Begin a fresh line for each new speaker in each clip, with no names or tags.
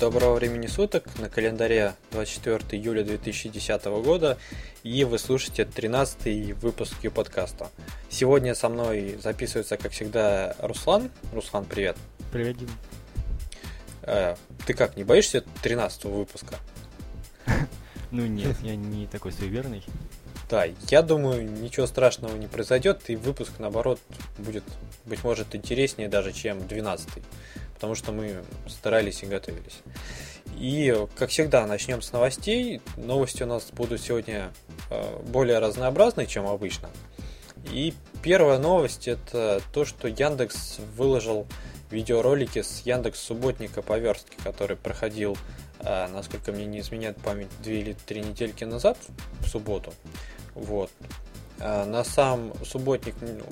Доброго времени суток, на календаре 24 июля 2010 года, и вы слушаете 13 выпуск подкаста. Сегодня со мной записывается, как всегда, Руслан. Руслан, привет.
Привет, Дим.
А, ты как, не боишься 13 выпуска?
Ну нет, я не такой суеверный.
Да, я думаю, ничего страшного не произойдет, и выпуск, наоборот, будет, быть может, интереснее даже, чем 12 потому что мы старались и готовились. И, как всегда, начнем с новостей. Новости у нас будут сегодня э, более разнообразные, чем обычно. И первая новость это то, что Яндекс выложил видеоролики с Яндекс Субботника по верстке, который проходил, э, насколько мне не изменяет память, две или три недельки назад, в субботу. Вот. Э, на сам субботник ну,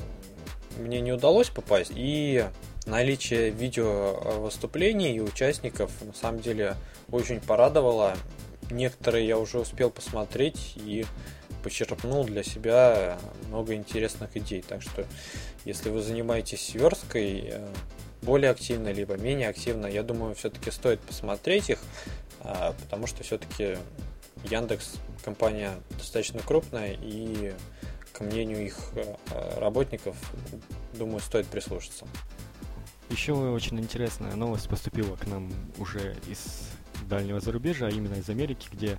мне не удалось попасть, и наличие видео э, выступлений и участников на самом деле очень порадовало. Некоторые я уже успел посмотреть и почерпнул для себя много интересных идей. Так что, если вы занимаетесь версткой э, более активно, либо менее активно, я думаю, все-таки стоит посмотреть их, э, потому что все-таки Яндекс компания достаточно крупная и к мнению их работников, думаю, стоит прислушаться.
Еще очень интересная новость поступила к нам уже из дальнего зарубежья, а именно из Америки, где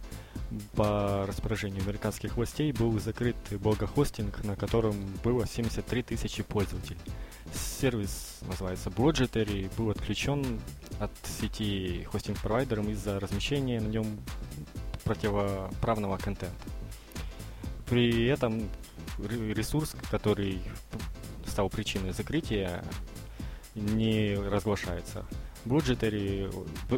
по распоряжению американских властей был закрыт блогохостинг, на котором было 73 тысячи пользователей. Сервис называется Bloggetery, был отключен от сети хостинг-провайдером из-за размещения на нем противоправного контента. При этом ресурс, который стал причиной закрытия, не разглашается. Budgetary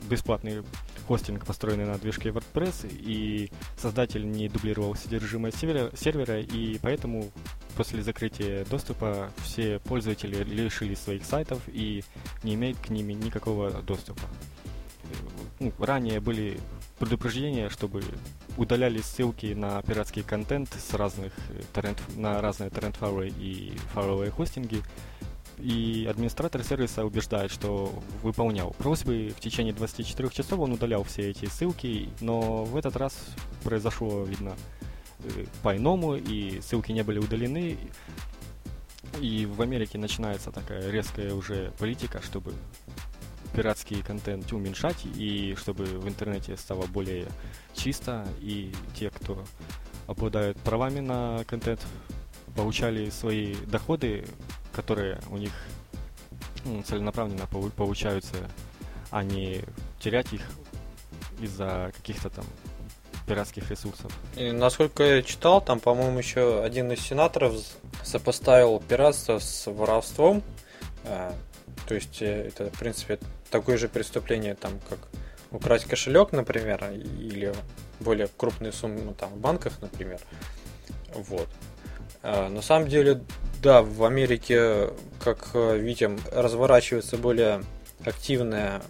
– бесплатный хостинг, построенный на движке WordPress, и создатель не дублировал содержимое сервера, сервера и поэтому после закрытия доступа все пользователи лишились своих сайтов и не имеют к ним никакого доступа. Ну, ранее были предупреждения, чтобы удалялись ссылки на пиратский контент с разных торрент, на разные торрент-файлы и файловые хостинги, и администратор сервиса убеждает, что выполнял просьбы. В течение 24 часов он удалял все эти ссылки, но в этот раз произошло, видно, э, по-иному, и ссылки не были удалены. И в Америке начинается такая резкая уже политика, чтобы пиратский контент уменьшать, и чтобы в интернете стало более чисто, и те, кто обладают правами на контент, получали свои доходы которые у них ну, целенаправленно получаются, а не терять их из-за каких-то там пиратских ресурсов.
И, насколько я читал, там, по-моему, еще один из сенаторов сопоставил пиратство с воровством. А, то есть э, это, в принципе, такое же преступление, там, как украсть кошелек, например, или более крупные суммы там, в банках, например. Вот. А, на самом деле, да, в Америке, как э, видим, разворачивается более активная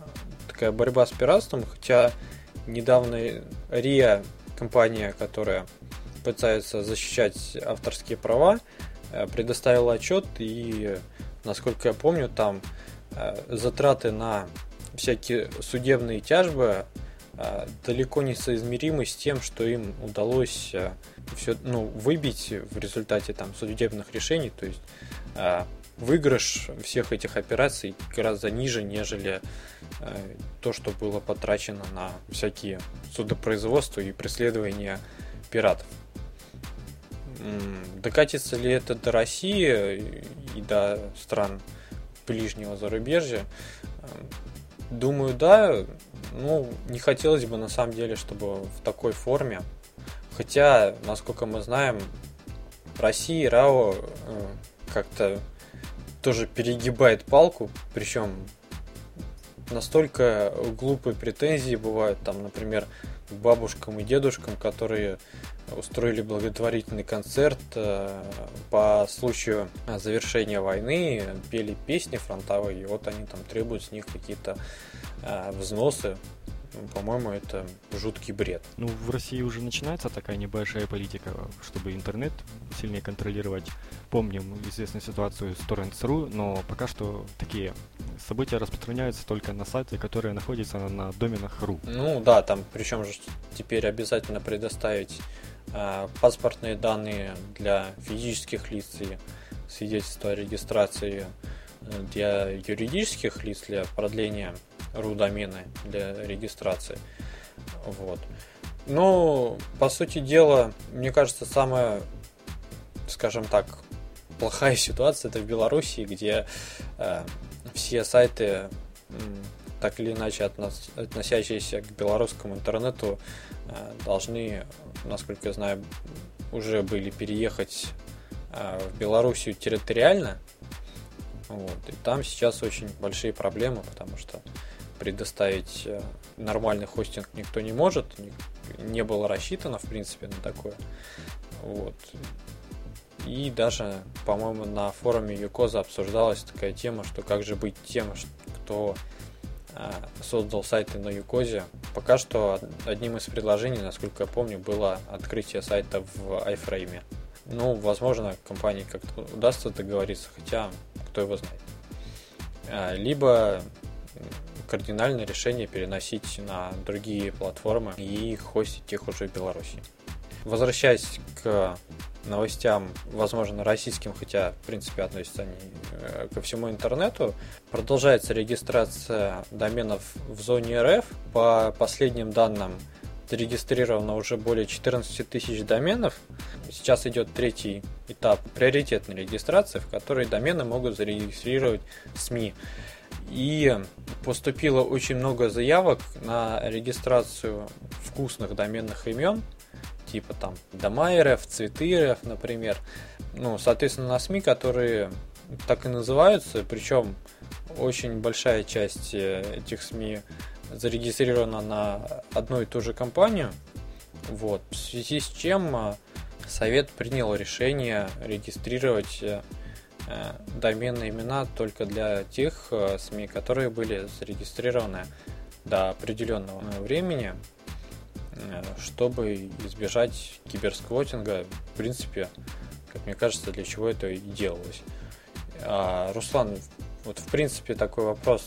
такая борьба с пиратством, хотя недавно РИА, компания, которая пытается защищать авторские права, э, предоставила отчет и, насколько я помню, там э, затраты на всякие судебные тяжбы далеко не соизмеримы с тем, что им удалось все, ну, выбить в результате там судебных решений, то есть э, выигрыш всех этих операций гораздо ниже, нежели э, то, что было потрачено на всякие судопроизводства и преследования пиратов. Докатится ли это до России и до стран ближнего зарубежья? Думаю, да. Ну, не хотелось бы на самом деле, чтобы в такой форме. Хотя, насколько мы знаем, Россия РАО э, как-то тоже перегибает палку, причем настолько глупые претензии бывают, там, например, бабушкам и дедушкам, которые устроили благотворительный концерт э, по случаю завершения войны, пели песни фронтовые, и вот они там требуют с них какие-то э, взносы по-моему, это жуткий бред.
Ну, в России уже начинается такая небольшая политика, чтобы интернет сильнее контролировать. Помним известную ситуацию с Torrents.ru, но пока что такие события распространяются только на сайте, которые находятся на доменах .ru.
Ну да, там причем же теперь обязательно предоставить э, паспортные данные для физических лиц и свидетельство о регистрации э, для юридических лиц для продления ру домена для регистрации. Вот. Ну, по сути дела, мне кажется, самая, скажем так, плохая ситуация это в Беларуси, где э, все сайты, так или иначе относ, относящиеся к белорусскому интернету, э, должны, насколько я знаю, уже были переехать э, в Белоруссию территориально. Вот. И там сейчас очень большие проблемы, потому что предоставить э, нормальный хостинг никто не может, не было рассчитано, в принципе, на такое. Вот. И даже, по-моему, на форуме Юкоза обсуждалась такая тема, что как же быть тем, кто э, создал сайты на Юкозе. Пока что одним из предложений, насколько я помню, было открытие сайта в iFrame. Ну, возможно, компании как-то удастся договориться, хотя кто его знает. А, либо кардинальное решение переносить на другие платформы и хостить их уже в Беларуси. Возвращаясь к новостям, возможно, российским, хотя, в принципе, относятся они э, ко всему интернету, продолжается регистрация доменов в зоне РФ. По последним данным, зарегистрировано уже более 14 тысяч доменов. Сейчас идет третий этап приоритетной регистрации, в которой домены могут зарегистрировать СМИ. И поступило очень много заявок на регистрацию вкусных доменных имен, типа там дома РФ, цветы РФ, например. Ну, соответственно, на СМИ, которые так и называются, причем очень большая часть э, этих СМИ зарегистрирована на одну и ту же компанию. Вот. В связи с чем э, Совет принял решение регистрировать Э, доменные имена только для тех э, СМИ, которые были зарегистрированы до определенного времени, э, чтобы избежать киберсквотинга. В принципе, как мне кажется, для чего это и делалось. А, Руслан, вот в принципе такой вопрос.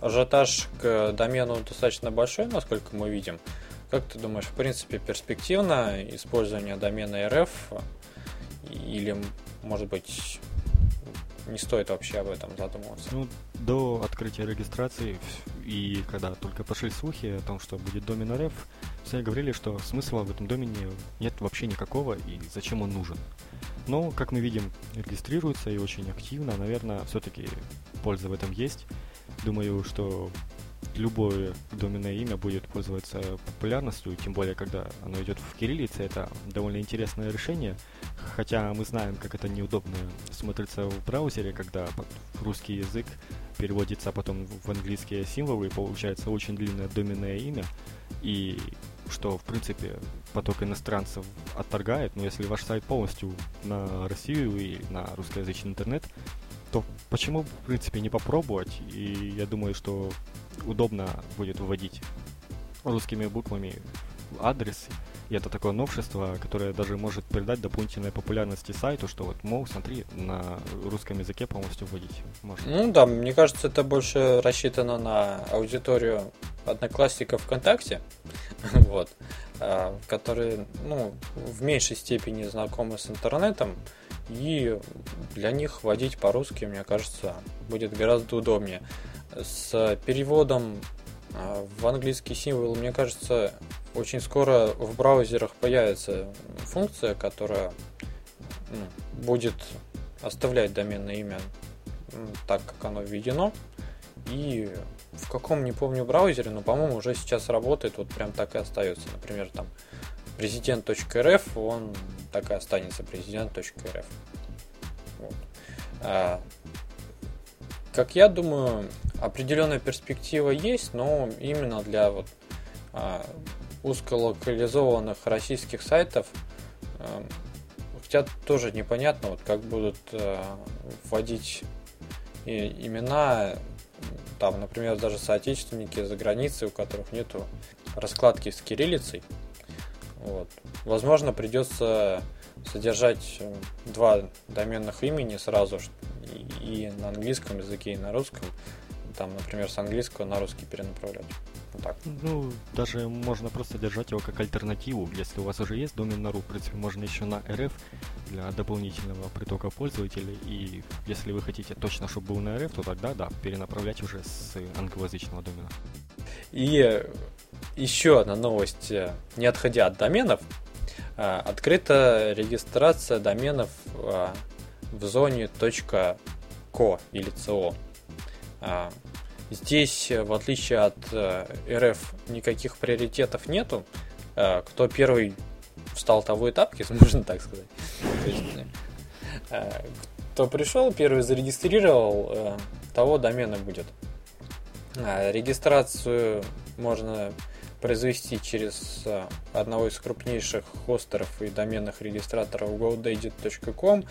Ажиотаж к домену достаточно большой, насколько мы видим. Как ты думаешь, в принципе, перспективно использование домена РФ или может быть, не стоит вообще об этом задумываться.
Ну, до открытия регистрации и когда только пошли слухи о том, что будет домен РФ, все говорили, что смысла в этом домене нет вообще никакого и зачем он нужен. Но, как мы видим, регистрируется и очень активно, наверное, все-таки польза в этом есть. Думаю, что любое доменное имя будет пользоваться популярностью, тем более, когда оно идет в кириллице, это довольно интересное решение, хотя мы знаем, как это неудобно смотрится в браузере, когда русский язык переводится потом в английские символы, и получается очень длинное доменное имя, и что, в принципе, поток иностранцев отторгает, но если ваш сайт полностью на Россию и на русскоязычный интернет, то почему, в принципе, не попробовать? И я думаю, что удобно будет вводить русскими буквами адрес. И это такое новшество, которое даже может придать дополнительной популярности сайту, что вот, мол, смотри, на русском языке полностью вводить можно.
Ну да, мне кажется, это больше рассчитано на аудиторию одноклассников ВКонтакте, вот, а, которые, ну, в меньшей степени знакомы с интернетом, и для них вводить по-русски, мне кажется, будет гораздо удобнее. С переводом а, в английский символ, мне кажется, очень скоро в браузерах появится функция, которая ну, будет оставлять доменное имя так, как оно введено. И в каком, не помню, браузере, но, по-моему, уже сейчас работает, вот прям так и остается. Например, там президент.рф, он так и останется президент.рф. Вот. А, как я думаю, определенная перспектива есть, но именно для вот а, узколокализованных российских сайтов, хотя тоже непонятно, вот как будут а, вводить имена, там, например, даже соотечественники за границей, у которых нету раскладки с кириллицей. Вот. Возможно, придется содержать два доменных имени сразу, и на английском языке, и на русском. Там, например, с английского на русский перенаправлять. Вот так.
Ну, даже можно просто держать его как альтернативу. Если у вас уже есть домен на ру, в принципе, можно еще на RF для дополнительного притока пользователей. И если вы хотите точно, чтобы был на RF, то тогда, да, перенаправлять уже с англоязычного домена.
И еще одна новость, э, не отходя от доменов, э, открыта регистрация доменов э, в зоне .co или .co. Здесь, в отличие от RF, никаких приоритетов нету. Кто первый встал того этапки, можно так сказать. кто пришел, первый зарегистрировал, того домена будет. Регистрацию можно произвести через одного из крупнейших хостеров и доменных регистраторов godaddy.com.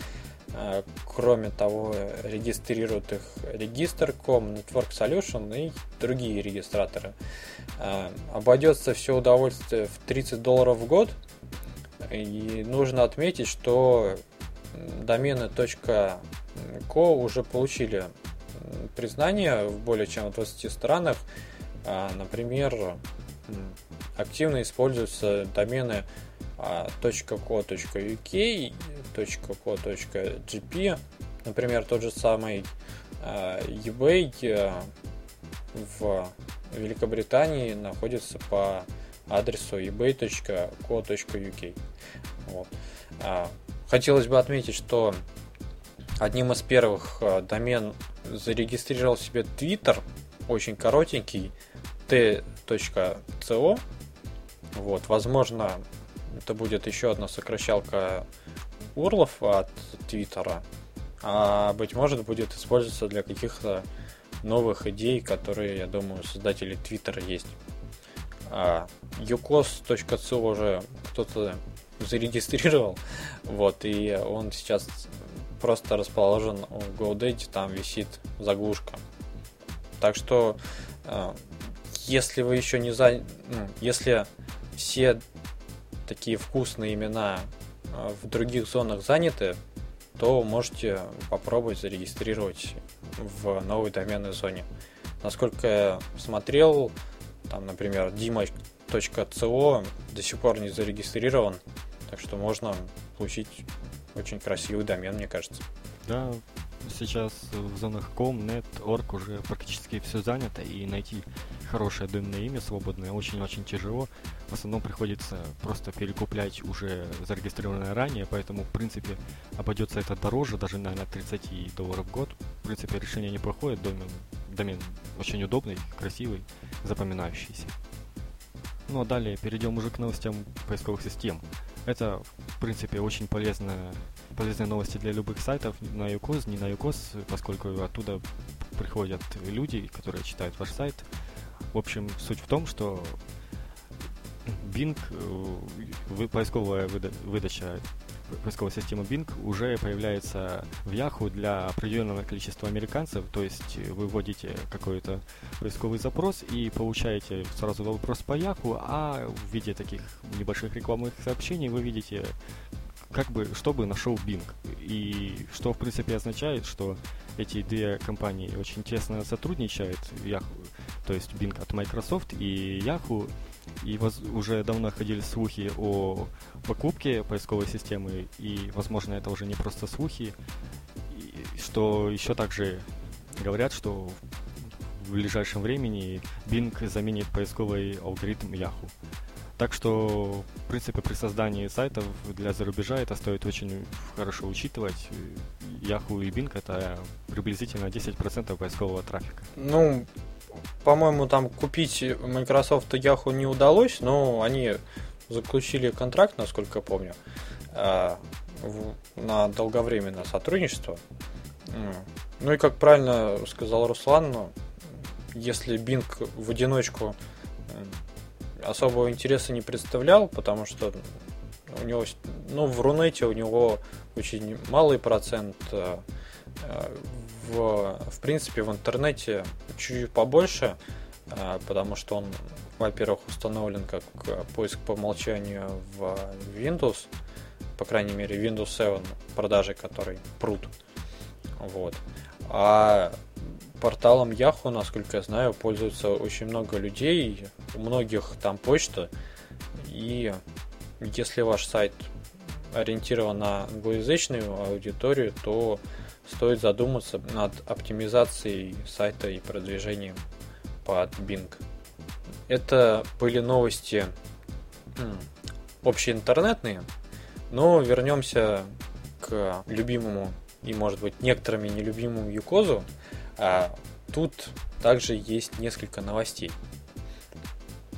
А, кроме того, регистрируют их Register.com, Network Solution и другие регистраторы. А, обойдется все удовольствие в 30 долларов в год. И нужно отметить, что домены .co уже получили признание в более чем 20 странах. Например, активно используются домены .co.uk, .co.gp, например, тот же самый а, eBay э, в Великобритании находится по адресу ebay.co.uk. Вот. А, хотелось бы отметить, что одним из первых домен зарегистрировал себе Twitter, очень коротенький, t.co. Вот, возможно, это будет еще одна сокращалка урлов от Твиттера, а быть может будет использоваться для каких-то новых идей, которые, я думаю, создатели Твиттера есть. А, ucos.co уже кто-то зарегистрировал, вот, и он сейчас просто расположен у GoDaddy, там висит заглушка. Так что а, если вы еще не за... Ну, если все такие вкусные имена а, в других зонах заняты, то можете попробовать зарегистрировать в новой доменной зоне. Насколько я смотрел, там, например, dima.co до сих пор не зарегистрирован, так что можно получить очень красивый домен, мне кажется.
Да, сейчас в зонах com, net, org уже практически все занято, и найти хорошее доменное имя свободное очень-очень тяжело. В основном приходится просто перекуплять уже зарегистрированное ранее, поэтому, в принципе, обойдется это дороже, даже, наверное, 30 долларов в год. В принципе, решение неплохое, домен, домен очень удобный, красивый, запоминающийся. Ну а далее перейдем уже к новостям поисковых систем. Это, в принципе, очень полезная, полезные новости для любых сайтов на UCOS, не на UCOS, поскольку оттуда приходят люди, которые читают ваш сайт, в общем, суть в том, что Bing, э, поисковая выдача поисковой системы Bing уже появляется в Yahoo для определенного количества американцев, то есть вы вводите какой-то поисковый запрос и получаете сразу вопрос по Yahoo, а в виде таких небольших рекламных сообщений вы видите как бы, чтобы нашел Bing. И что, в принципе, означает, что эти две компании очень тесно сотрудничают, Yahoo, то есть Bing от Microsoft и Yahoo, и воз, уже давно ходили слухи о покупке поисковой системы, и, возможно, это уже не просто слухи, что еще также говорят, что в ближайшем времени Bing заменит поисковый алгоритм Yahoo. Так что, в принципе, при создании сайтов для зарубежа это стоит очень хорошо учитывать. Yahoo и Bing это приблизительно 10% поискового трафика.
Ну, по-моему, там купить Microsoft и Yahoo не удалось, но они заключили контракт, насколько я помню, а, на долговременное сотрудничество. Ну и как правильно сказал Руслан, ну, если Bing в одиночку особого интереса не представлял, потому что у него, ну, в Рунете у него очень малый процент, э, э, в, в принципе, в интернете чуть-чуть побольше, э, потому что он, во-первых, установлен как поиск по умолчанию в Windows, по крайней мере, Windows 7 продажи, который прут. Вот. А порталом Yahoo, насколько я знаю, пользуются очень много людей, у многих там почта, и если ваш сайт ориентирован на англоязычную аудиторию, то стоит задуматься над оптимизацией сайта и продвижением под Bing. Это были новости общеинтернетные, но вернемся к любимому и, может быть, некоторыми нелюбимому Юкозу. А тут также есть несколько новостей.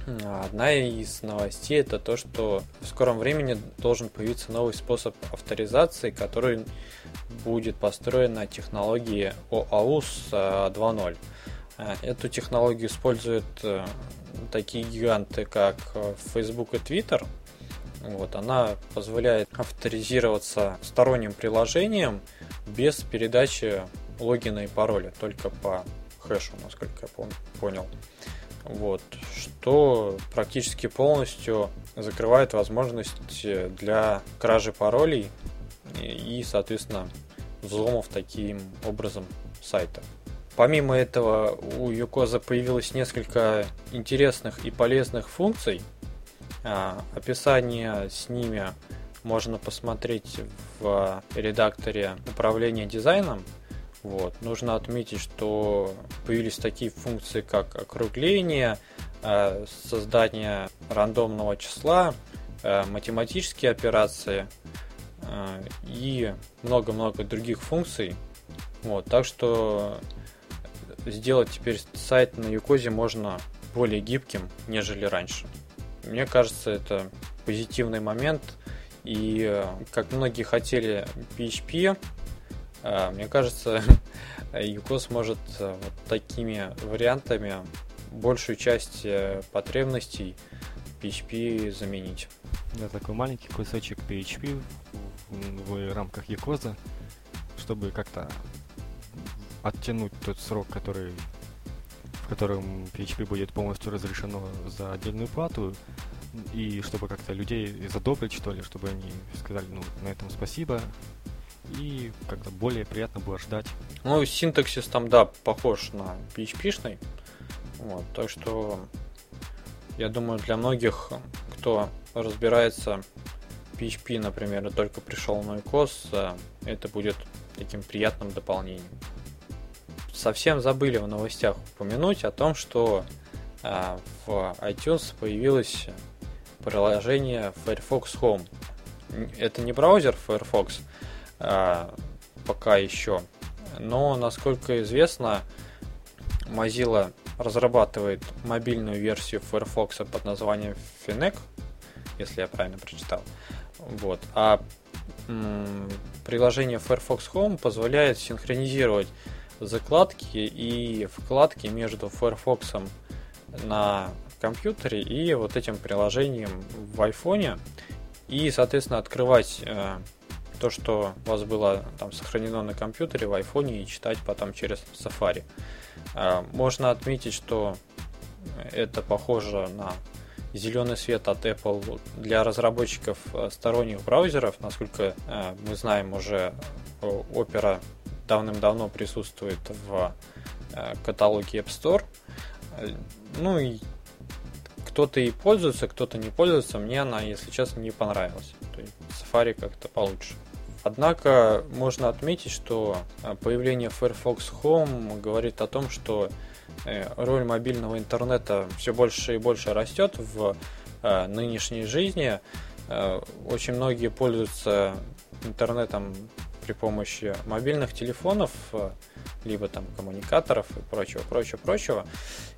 Одна из новостей это то, что в скором времени должен появиться новый способ авторизации, который будет построен на технологии OAuth 2.0. А, эту технологию используют э, такие гиганты, как э, Facebook и Twitter. Вот, она позволяет авторизироваться сторонним приложением без передачи логина и пароля, только по хэшу, насколько я понял. Вот, что практически полностью закрывает возможность для кражи паролей и, соответственно, взломов таким образом сайта. Помимо этого, у Юкоза появилось несколько интересных и полезных функций. А, описание с ними можно посмотреть в редакторе управления дизайном. Вот. Нужно отметить, что появились такие функции, как округление, а, создание рандомного числа, а, математические операции и много-много других функций. Вот. Так что сделать теперь сайт на Юкозе можно более гибким, нежели раньше. Мне кажется, это позитивный момент. И э, как многие хотели PHP, э, мне кажется, Юкос может э, вот такими вариантами большую часть потребностей PHP заменить.
Да, такой маленький кусочек PHP в рамках Якоза, чтобы как-то оттянуть тот срок, который в котором PHP будет полностью разрешено за отдельную плату, и чтобы как-то людей задобрить, что ли, чтобы они сказали, ну, на этом спасибо, и как-то более приятно было ждать.
Ну, синтаксис там, да, похож на PHP-шный, вот, так что я думаю, для многих, кто разбирается PHP, например, и только пришел на икос, э, это будет таким приятным дополнением совсем забыли в новостях упомянуть о том, что а, в iTunes появилось приложение Firefox Home. Это не браузер Firefox пока еще, но, насколько известно, Mozilla разрабатывает мобильную версию Firefox под названием Finec, если я правильно прочитал. Вот. А м- приложение Firefox Home позволяет синхронизировать закладки и вкладки между Firefox на компьютере и вот этим приложением в айфоне и, соответственно, открывать э, то, что у вас было там сохранено на компьютере в айфоне и читать потом через Safari. Э, можно отметить, что это похоже на зеленый свет от Apple для разработчиков э, сторонних браузеров. Насколько э, мы знаем, уже Opera давным-давно присутствует в э, каталоге App Store. Ну и кто-то и пользуется, кто-то не пользуется. Мне она, если честно, не понравилась. То есть Safari как-то получше. Однако можно отметить, что э, появление Firefox Home говорит о том, что э, роль мобильного интернета все больше и больше растет в нынешней жизни. Очень многие пользуются интернетом при помощи мобильных телефонов, э, либо там коммуникаторов и прочего, прочего, прочего.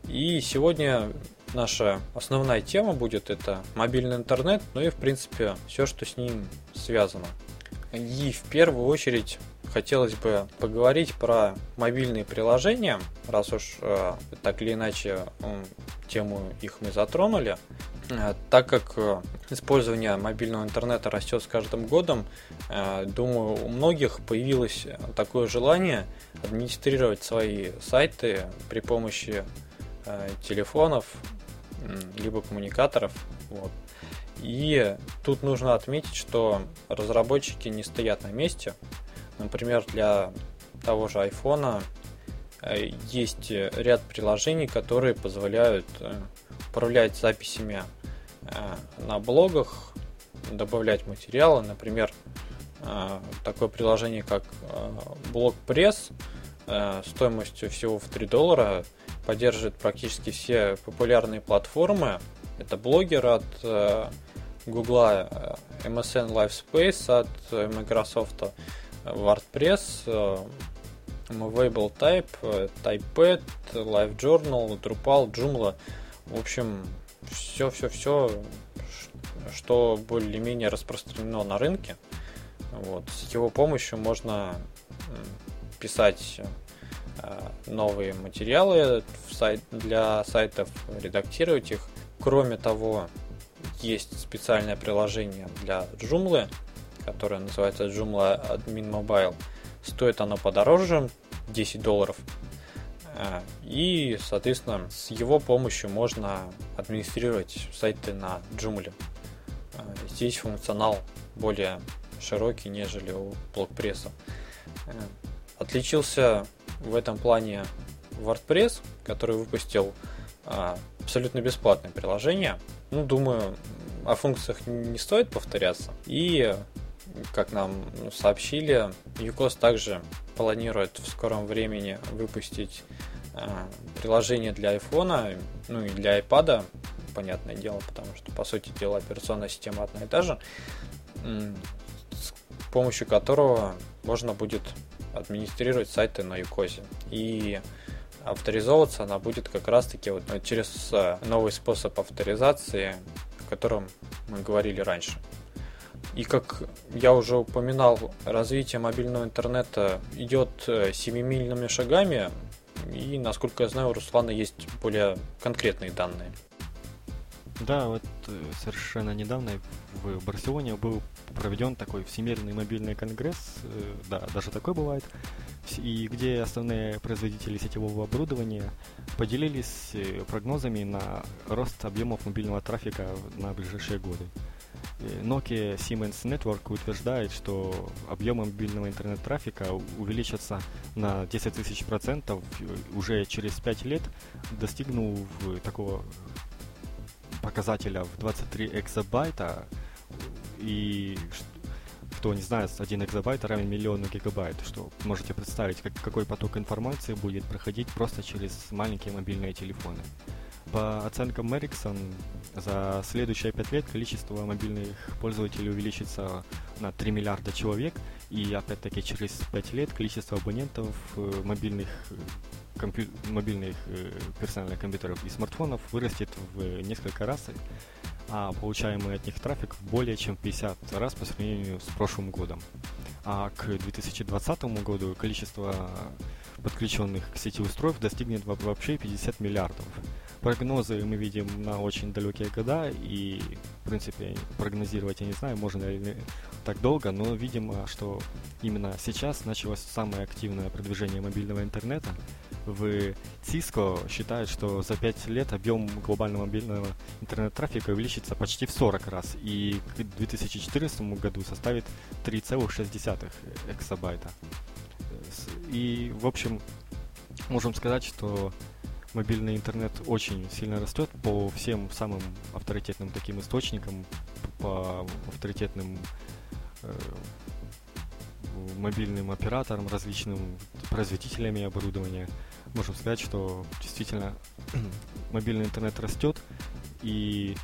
И сегодня наша основная тема будет это мобильный интернет, ну и в принципе все, что с ним связано. И в первую очередь хотелось бы поговорить про мобильные приложения, раз уж э, так или иначе э, тему их мы затронули. Э, так как э, использование мобильного интернета растет с каждым годом, э, думаю, у многих появилось такое желание администрировать свои сайты при помощи телефонов, либо коммуникаторов. Вот. И тут нужно отметить, что разработчики не стоят на месте. Например, для того же iPhone есть ряд приложений, которые позволяют управлять записями на блогах, добавлять материалы. Например, такое приложение, как BlogPress, стоимостью всего в 3 доллара, поддерживает практически все популярные платформы. Это блогер от Google, MSN Livespace от Microsoft, WordPress, Movable Type, TypePad, LiveJournal, Drupal, Joomla. В общем, все-все-все, что более-менее распространено на рынке. Вот. С его помощью можно писать новые материалы для сайтов, редактировать их. Кроме того, есть специальное приложение для Joomla, которое называется Joomla Admin Mobile. Стоит оно подороже, 10 долларов. А, и, соответственно, с его помощью можно администрировать сайты на Joomla. А, здесь функционал более широкий, нежели у блокпресса. А, отличился в этом плане WordPress, который выпустил абсолютно бесплатное приложение. Ну, думаю, о функциях не стоит повторяться. И, как нам сообщили, UCOS также планирует в скором времени выпустить э, приложение для iPhone, ну и для iPad, понятное дело, потому что, по сути дела, операционная система одна и та же, с помощью которого можно будет администрировать сайты на UCOS. И авторизовываться она будет как раз-таки вот через э, новый способ авторизации, о котором мы говорили раньше. И как я уже упоминал, развитие мобильного интернета идет э, семимильными шагами, и, насколько я знаю, у Руслана есть более конкретные данные.
Да, вот э, совершенно недавно в Барселоне был проведен такой Всемирный мобильный конгресс, да, даже такой бывает, и где основные производители сетевого оборудования поделились э, прогнозами на рост объемов мобильного трафика на ближайшие годы. Э, Nokia Siemens Network утверждает, что объемы мобильного интернет-трафика увеличатся на 10 тысяч процентов уже через 5 лет, достигнув такого показателя в 23 экзобайта, и кто не знает, 1 экзобайт равен миллиону гигабайт, что можете представить, как, какой поток информации будет проходить просто через маленькие мобильные телефоны. По оценкам Ericsson, за следующие 5 лет количество мобильных пользователей увеличится на 3 миллиарда человек, и опять-таки через 5 лет количество абонентов э, мобильных э, компью... мобильных э, персональных компьютеров и смартфонов вырастет в несколько раз, а получаемый от них трафик более чем 50 раз по сравнению с прошлым годом. А к 2020 году количество подключенных к сети устройств достигнет вообще 50 миллиардов. Прогнозы мы видим на очень далекие года, и, в принципе, прогнозировать я не знаю, можно ли так долго, но видимо, что именно сейчас началось самое активное продвижение мобильного интернета, в Cisco считают, что за 5 лет объем глобального мобильного интернет-трафика увеличится почти в 40 раз и к 2014 году составит 3,6 эксабайта. И, в общем, можем сказать, что мобильный интернет очень сильно растет по всем самым авторитетным таким источникам, по авторитетным э, мобильным операторам, различным производителями оборудования можем сказать, что действительно мобильный интернет растет, и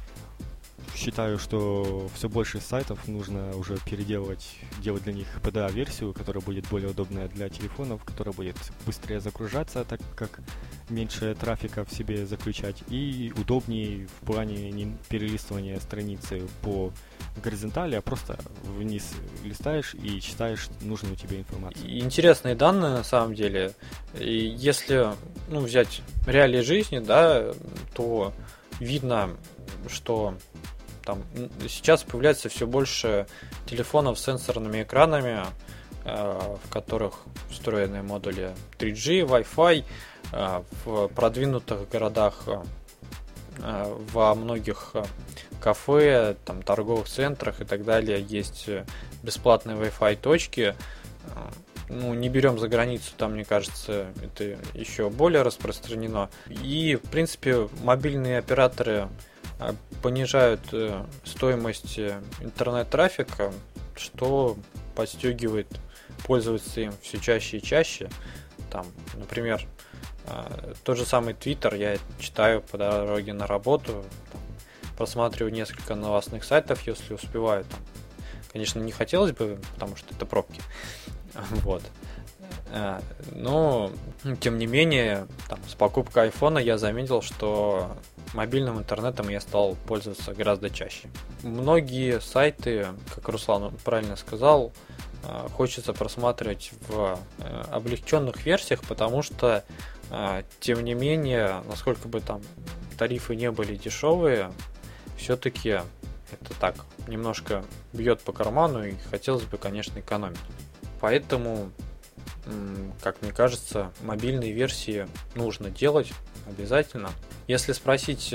считаю, что все больше сайтов нужно уже переделывать, делать для них PDA-версию, которая будет более удобная для телефонов, которая будет быстрее загружаться, так как меньше трафика в себе заключать, и удобнее в плане не перелистывания страницы по горизонтали, а просто вниз листаешь и читаешь нужную тебе информацию.
Интересные данные на самом деле. И если ну, взять реалии жизни, да, то видно, что там сейчас появляется все больше телефонов с сенсорными экранами, э, в которых встроены модули 3G, Wi-Fi. Э, в продвинутых городах э, во многих кафе, там, торговых центрах и так далее есть бесплатные Wi-Fi точки. ну, не берем за границу, там, мне кажется, это еще более распространено. И, в принципе, мобильные операторы понижают э, стоимость э, интернет-трафика, что подстегивает пользоваться им все чаще и чаще. Там, например, тот же самый Twitter я читаю по дороге на работу, просматриваю несколько новостных сайтов, если успеваю. Там. Конечно, не хотелось бы, потому что это пробки. Вот. А, но, тем не менее, там, с покупкой айфона я заметил, что мобильным интернетом я стал пользоваться гораздо чаще. Многие сайты, как Руслан правильно сказал, а, хочется просматривать в э, облегченных версиях, потому что, а, тем не менее, насколько бы там тарифы не были дешевые, все-таки это так немножко бьет по карману и хотелось бы, конечно, экономить. Поэтому, как мне кажется, мобильные версии нужно делать обязательно. Если спросить,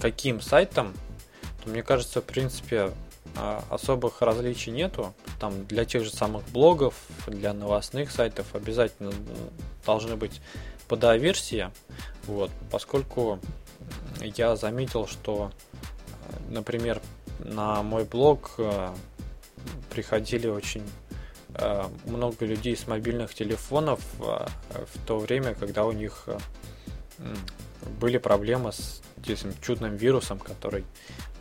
каким сайтом, то мне кажется, в принципе, особых различий нету. Там для тех же самых блогов, для новостных сайтов обязательно должны быть PDA-версии. Вот, поскольку я заметил, что, например, на мой блог а, приходили очень а, много людей с мобильных телефонов в то время, когда у них были проблемы с этим чудным вирусом, который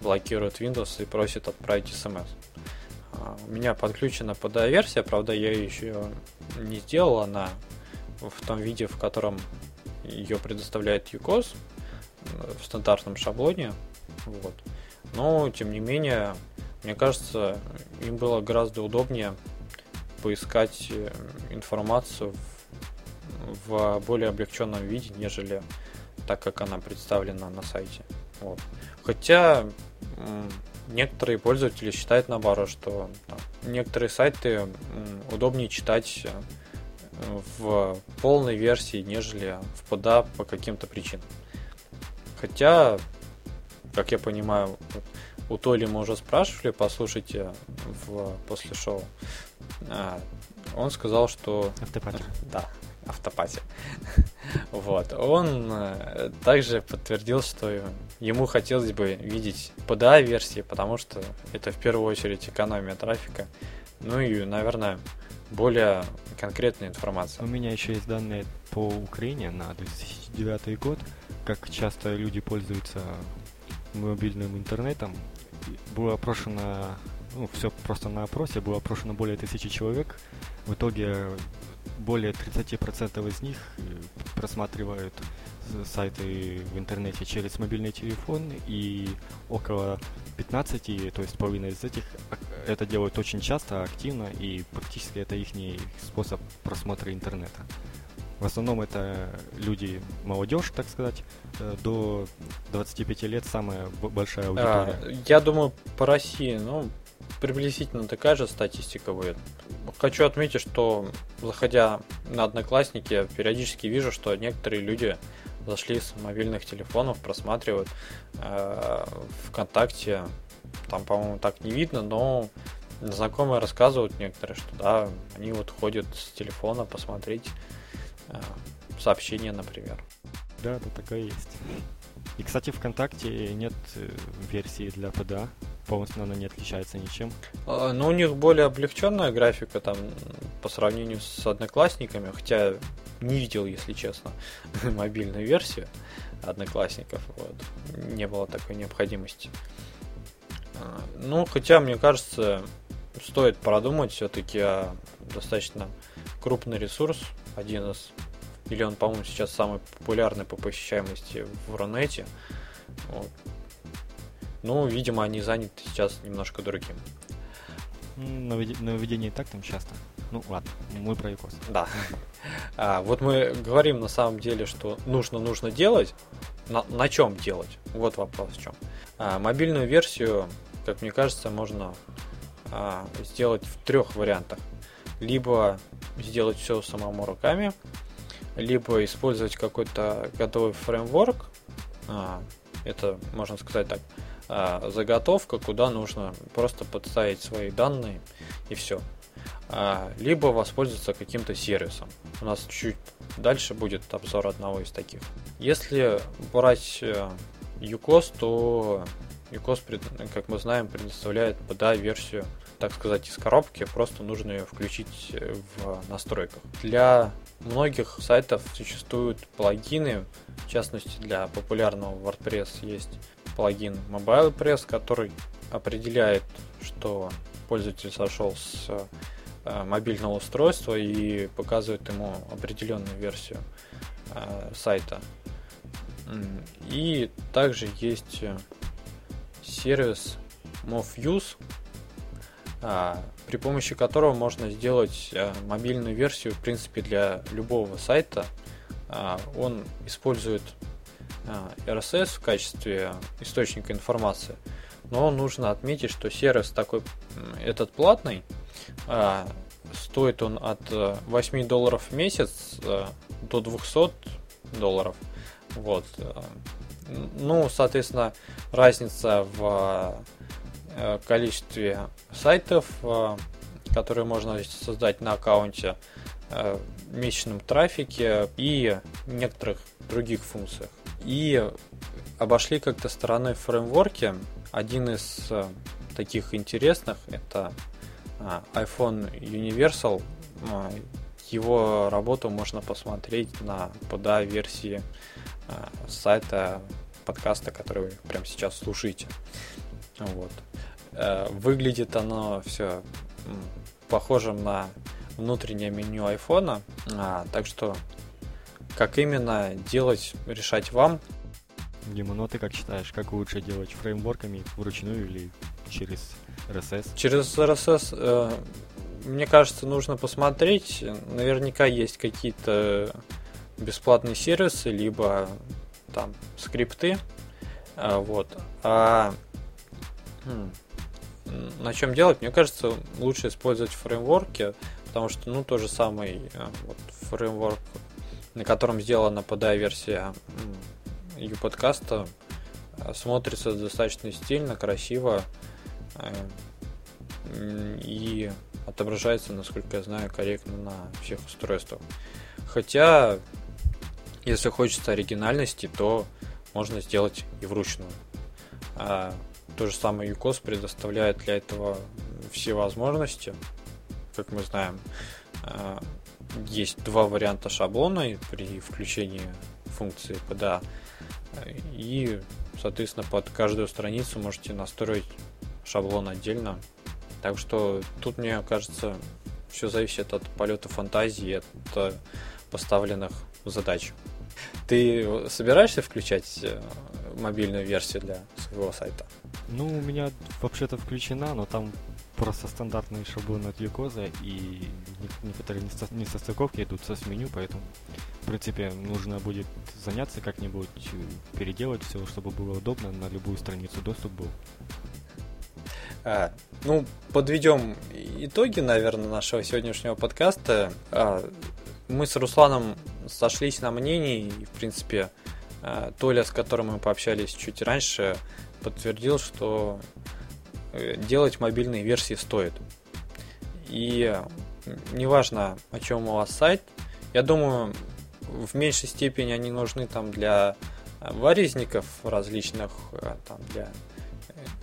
блокирует Windows и просит отправить смс. А, у меня подключена PDA-версия, правда, я ее еще не сделал, она в том виде, в котором ее предоставляет UCOS в стандартном шаблоне. Вот. Но, тем не менее, мне кажется, им было гораздо удобнее поискать э, информацию в, в более облегченном виде, нежели так, как она представлена на сайте. Вот. Хотя некоторые пользователи считают наоборот, что там, некоторые сайты удобнее читать э, в полной версии, нежели в PDA по каким-то причинам. Хотя, как я понимаю, у Толи мы уже спрашивали, послушайте в, после шоу. Он сказал, что...
Автопати.
Да, автопати. Вот. Он э, также подтвердил, что ему хотелось бы видеть PDA-версии, потому что это в первую очередь экономия трафика. Ну и, наверное, более конкретная информация.
У меня еще есть данные по Украине на 2009 год, как часто люди пользуются мобильным интернетом. Было опрошено, ну, все просто на опросе, было опрошено более тысячи человек. В итоге более 30% из них э, просматривают сайты в интернете через мобильный телефон, и около 15, то есть половина из этих, это делают очень часто, активно, и практически это их способ просмотра интернета. В основном это люди, молодежь, так сказать, э, до 25 лет самая большая аудитория.
А, я думаю, по России, ну, приблизительно такая же статистика будет. Хочу отметить, что заходя на Одноклассники, периодически вижу, что некоторые люди зашли с мобильных телефонов, просматривают э, ВКонтакте. Там, по-моему, так не видно, но знакомые рассказывают некоторые, что да, они вот ходят с телефона посмотреть э, сообщения, например.
Да, да, такое есть. И, кстати, ВКонтакте нет э, версии для PDA, полностью она не отличается ничем.
А, ну, у них более облегченная графика там по сравнению с одноклассниками, хотя не видел, если честно, мобильную версию одноклассников. Вот. Не было такой необходимости. А, ну, хотя, мне кажется, стоит продумать все-таки о достаточно крупный ресурс, один из или он, по-моему, сейчас самый популярный по посещаемости в Рунете. Вот. Ну, видимо, они заняты сейчас немножко другим.
Нововведение и так там часто. Ну ладно, мы про ИКОС.
Да. А, вот мы говорим на самом деле, что нужно нужно делать. На, на чем делать? Вот вопрос в чем. А, мобильную версию, как мне кажется, можно а, сделать в трех вариантах. Либо сделать все самому руками, либо использовать какой-то готовый фреймворк. А, это, можно сказать так, а, заготовка, куда нужно просто подставить свои данные и все. а, либо воспользоваться каким-то сервисом. У нас чуть дальше будет обзор одного из таких. Если брать UCOS, то UCOS, как мы знаем, предоставляет PDA-версию, так сказать, из коробки, просто нужно ее включить в настройках. Для многих сайтов существуют плагины, в частности для популярного WordPress есть плагин MobilePress, который определяет, что пользователь сошел с э, мобильного устройства и показывает ему определенную версию э, сайта. И также есть э, сервис а, при помощи которого можно сделать мобильную версию, в принципе, для любого сайта. А, он использует RSS в качестве источника информации, но нужно отметить, что сервис такой, этот платный, а, стоит он от 8 э, долларов в месяц э, до 200 долларов. Вот. Э, ну, соответственно, разница в количестве сайтов, которые можно создать на аккаунте, месячном трафике и некоторых других функциях. И обошли как-то стороной фреймворки, один из э, таких интересных это э, iPhone Universal. Э, его работу можно посмотреть на PDA версии сайта подкаста, который вы прямо сейчас слушаете. Вот. Выглядит оно все похожим на внутреннее меню айфона, так что как именно делать, решать вам.
Дима, ну а ты как считаешь, как лучше делать фреймворками вручную или через RSS?
Через RSS, э, мне кажется, нужно посмотреть. Наверняка есть какие-то бесплатные сервисы, либо там скрипты. А, вот. А хм, на чем делать? Мне кажется, лучше использовать фреймворки, потому что, ну, то же самый э, вот, фреймворк, на котором сделана PDA-версия ее подкаста э, смотрится достаточно стильно, красиво э, и отображается, насколько я знаю, корректно на всех устройствах. Хотя, если хочется оригинальности, то можно сделать и вручную. То же самое UCOS предоставляет для этого все возможности. Как мы знаем, э, есть два варианта шаблона при включении функции PDA. И, соответственно, под каждую страницу можете настроить шаблон отдельно. Так что тут, мне кажется, все зависит от полета фантазии, от э, поставленных задач. Ты собираешься включать э, мобильную версию для своего сайта?
Ну, у меня вообще-то включена, но там просто стандартный шаблон от Юкоза, и некоторые несостыковки идут со с меню, поэтому, в принципе, нужно будет заняться как-нибудь, переделать все, чтобы было удобно, на любую страницу доступ был.
А, ну, подведем итоги, наверное, нашего сегодняшнего подкаста. А, мы с Русланом сошлись на мнении, и, в принципе, а, Толя, с которым мы пообщались чуть раньше, подтвердил, что Э, делать мобильные версии стоит. И неважно, о чем у вас сайт, я думаю, в меньшей степени они нужны там для варезников различных, э, там для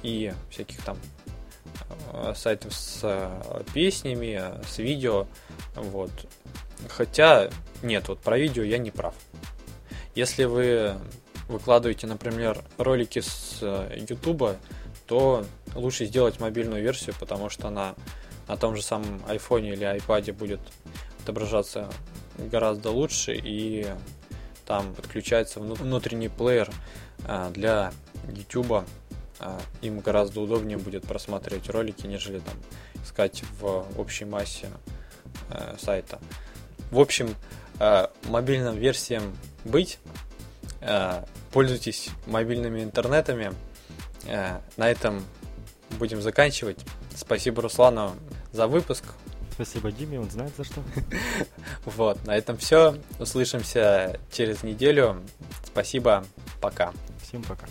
и всяких там э, сайтов с песнями, с видео, вот. Хотя, нет, вот про видео я не прав. Если вы выкладываете, например, ролики с YouTube, то лучше сделать мобильную версию, потому что она на том же самом iPhone или iPad будет отображаться гораздо лучше и там подключается внутренний плеер а, для YouTube. А, им гораздо удобнее будет просматривать ролики, нежели там искать в общей массе сайта. В общем, мобильным версиям быть. Пользуйтесь мобильными интернетами. На этом будем заканчивать. Спасибо Руслану за выпуск.
Спасибо Диме, он знает за что.
Вот, на этом все. Услышимся через неделю. Спасибо, пока.
Всем пока.